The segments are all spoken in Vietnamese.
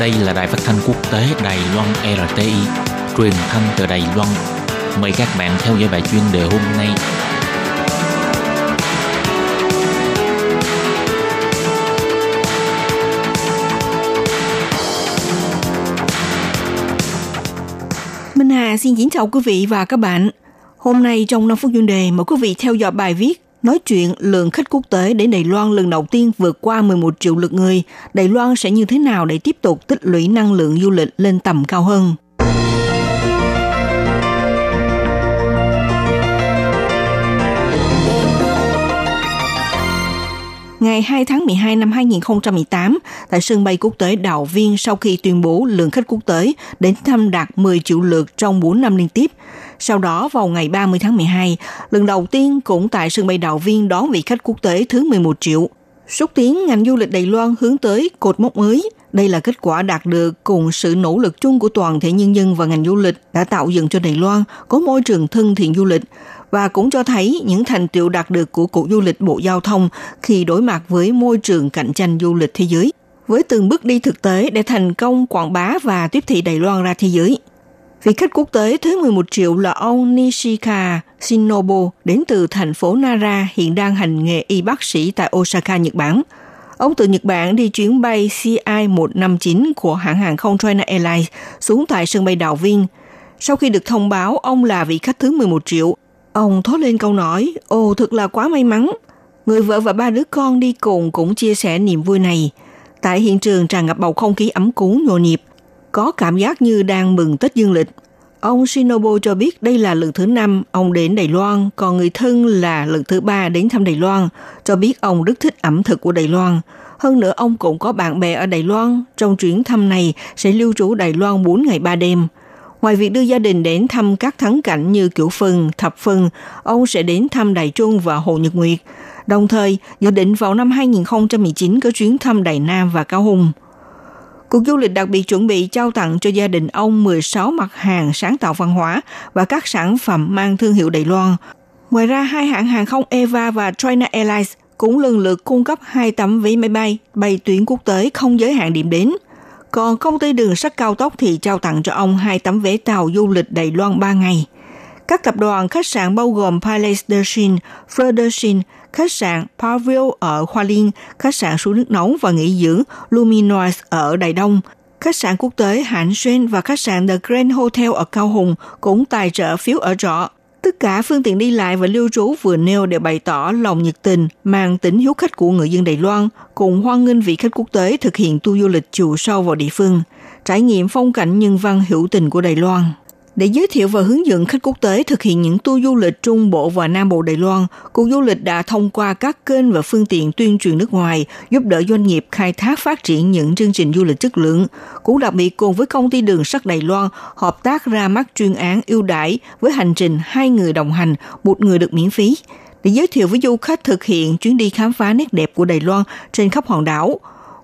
Đây là đài phát thanh quốc tế Đài Loan RTI, truyền thanh từ Đài Loan. Mời các bạn theo dõi bài chuyên đề hôm nay. Minh Hà xin kính chào quý vị và các bạn. Hôm nay trong 5 phút chuyên đề mời quý vị theo dõi bài viết Nói chuyện lượng khách quốc tế đến Đài Loan lần đầu tiên vượt qua 11 triệu lượt người, Đài Loan sẽ như thế nào để tiếp tục tích lũy năng lượng du lịch lên tầm cao hơn? Ngày 2 tháng 12 năm 2018, tại sân bay quốc tế Đào Viên sau khi tuyên bố lượng khách quốc tế đến thăm đạt 10 triệu lượt trong 4 năm liên tiếp, sau đó vào ngày 30 tháng 12, lần đầu tiên cũng tại sân bay Đào Viên đón vị khách quốc tế thứ 11 triệu. Xúc tiến ngành du lịch Đài Loan hướng tới cột mốc mới. Đây là kết quả đạt được cùng sự nỗ lực chung của toàn thể nhân dân và ngành du lịch đã tạo dựng cho Đài Loan có môi trường thân thiện du lịch và cũng cho thấy những thành tiệu đạt được của Cục Du lịch Bộ Giao thông khi đối mặt với môi trường cạnh tranh du lịch thế giới. Với từng bước đi thực tế để thành công quảng bá và tiếp thị Đài Loan ra thế giới. Vị khách quốc tế thứ 11 triệu là ông Nishika Shinobu đến từ thành phố Nara hiện đang hành nghề y bác sĩ tại Osaka, Nhật Bản. Ông từ Nhật Bản đi chuyến bay CI-159 của hãng hàng không China Airlines xuống tại sân bay Đào Viên. Sau khi được thông báo ông là vị khách thứ 11 triệu, ông thốt lên câu nói, ồ thật là quá may mắn. Người vợ và ba đứa con đi cùng cũng chia sẻ niềm vui này. Tại hiện trường tràn ngập bầu không khí ấm cúng nhộn nhịp có cảm giác như đang mừng Tết Dương lịch. Ông Shinobu cho biết đây là lần thứ năm ông đến Đài Loan, còn người thân là lần thứ ba đến thăm Đài Loan, cho biết ông rất thích ẩm thực của Đài Loan. Hơn nữa ông cũng có bạn bè ở Đài Loan, trong chuyến thăm này sẽ lưu trú Đài Loan 4 ngày 3 đêm. Ngoài việc đưa gia đình đến thăm các thắng cảnh như Kiểu Phân, Thập Phân, ông sẽ đến thăm Đài Trung và Hồ Nhật Nguyệt. Đồng thời, dự định vào năm 2019 có chuyến thăm Đài Nam và Cao Hùng. Cục du lịch đặc biệt chuẩn bị trao tặng cho gia đình ông 16 mặt hàng sáng tạo văn hóa và các sản phẩm mang thương hiệu Đài Loan. Ngoài ra, hai hãng hàng không Eva và China Airlines cũng lần lượt cung cấp hai tấm vé máy bay bay tuyến quốc tế không giới hạn điểm đến. Còn công ty đường sắt cao tốc thì trao tặng cho ông hai tấm vé tàu du lịch Đài Loan 3 ngày. Các tập đoàn khách sạn bao gồm Palace Dershin, Fleur khách sạn Paville ở Hoa Liên, khách sạn suối nước nóng và nghỉ dưỡng Luminoise ở Đài Đông, khách sạn quốc tế Hạnh Xuyên và khách sạn The Grand Hotel ở Cao Hùng cũng tài trợ phiếu ở trọ. Tất cả phương tiện đi lại và lưu trú vừa nêu đều bày tỏ lòng nhiệt tình, mang tính hiếu khách của người dân Đài Loan, cùng hoan nghênh vị khách quốc tế thực hiện tour du lịch chiều sâu vào địa phương, trải nghiệm phong cảnh nhân văn hữu tình của Đài Loan. Để giới thiệu và hướng dẫn khách quốc tế thực hiện những tour du lịch Trung Bộ và Nam Bộ Đài Loan, Cục Du lịch đã thông qua các kênh và phương tiện tuyên truyền nước ngoài giúp đỡ doanh nghiệp khai thác phát triển những chương trình du lịch chất lượng. Cũng đặc biệt cùng với công ty đường sắt Đài Loan hợp tác ra mắt chuyên án ưu đãi với hành trình hai người đồng hành, một người được miễn phí để giới thiệu với du khách thực hiện chuyến đi khám phá nét đẹp của Đài Loan trên khắp hòn đảo.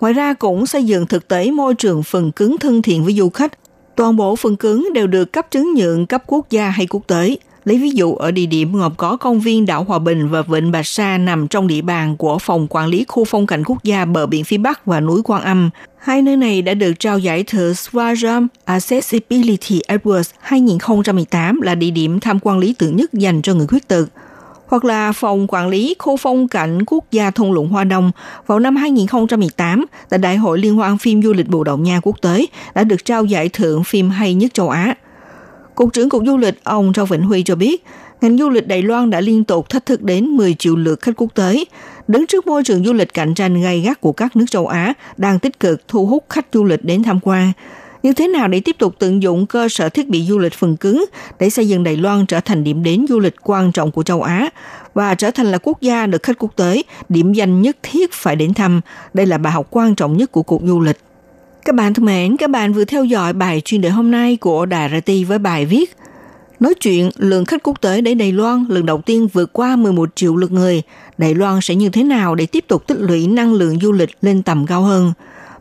Ngoài ra cũng xây dựng thực tế môi trường phần cứng thân thiện với du khách Toàn bộ phần cứng đều được cấp chứng nhận cấp quốc gia hay quốc tế. Lấy ví dụ, ở địa điểm gồm có công viên đảo Hòa Bình và Vịnh Bạch Sa nằm trong địa bàn của Phòng Quản lý Khu Phong cảnh Quốc gia bờ biển phía Bắc và núi Quan Âm. Hai nơi này đã được trao giải thưởng Swaraj Accessibility Awards 2018 là địa điểm tham quan lý tưởng nhất dành cho người khuyết tật hoặc là Phòng Quản lý Khu phong cảnh Quốc gia Thung lũng Hoa Đông. Vào năm 2018 tại Đại hội Liên hoan phim du lịch Bồ Đào Nha quốc tế đã được trao giải thưởng phim hay nhất châu Á. Cục trưởng Cục Du lịch ông Châu Vĩnh Huy cho biết, ngành du lịch Đài Loan đã liên tục thách thức đến 10 triệu lượt khách quốc tế, đứng trước môi trường du lịch cạnh tranh gay gắt của các nước châu Á đang tích cực thu hút khách du lịch đến tham quan như thế nào để tiếp tục tận dụng cơ sở thiết bị du lịch phần cứng để xây dựng Đài Loan trở thành điểm đến du lịch quan trọng của châu Á và trở thành là quốc gia được khách quốc tế điểm danh nhất thiết phải đến thăm. Đây là bài học quan trọng nhất của cuộc du lịch. Các bạn thân mến, các bạn vừa theo dõi bài chuyên đề hôm nay của Đài RT với bài viết Nói chuyện lượng khách quốc tế đến Đài Loan lần đầu tiên vượt qua 11 triệu lượt người. Đài Loan sẽ như thế nào để tiếp tục tích lũy năng lượng du lịch lên tầm cao hơn –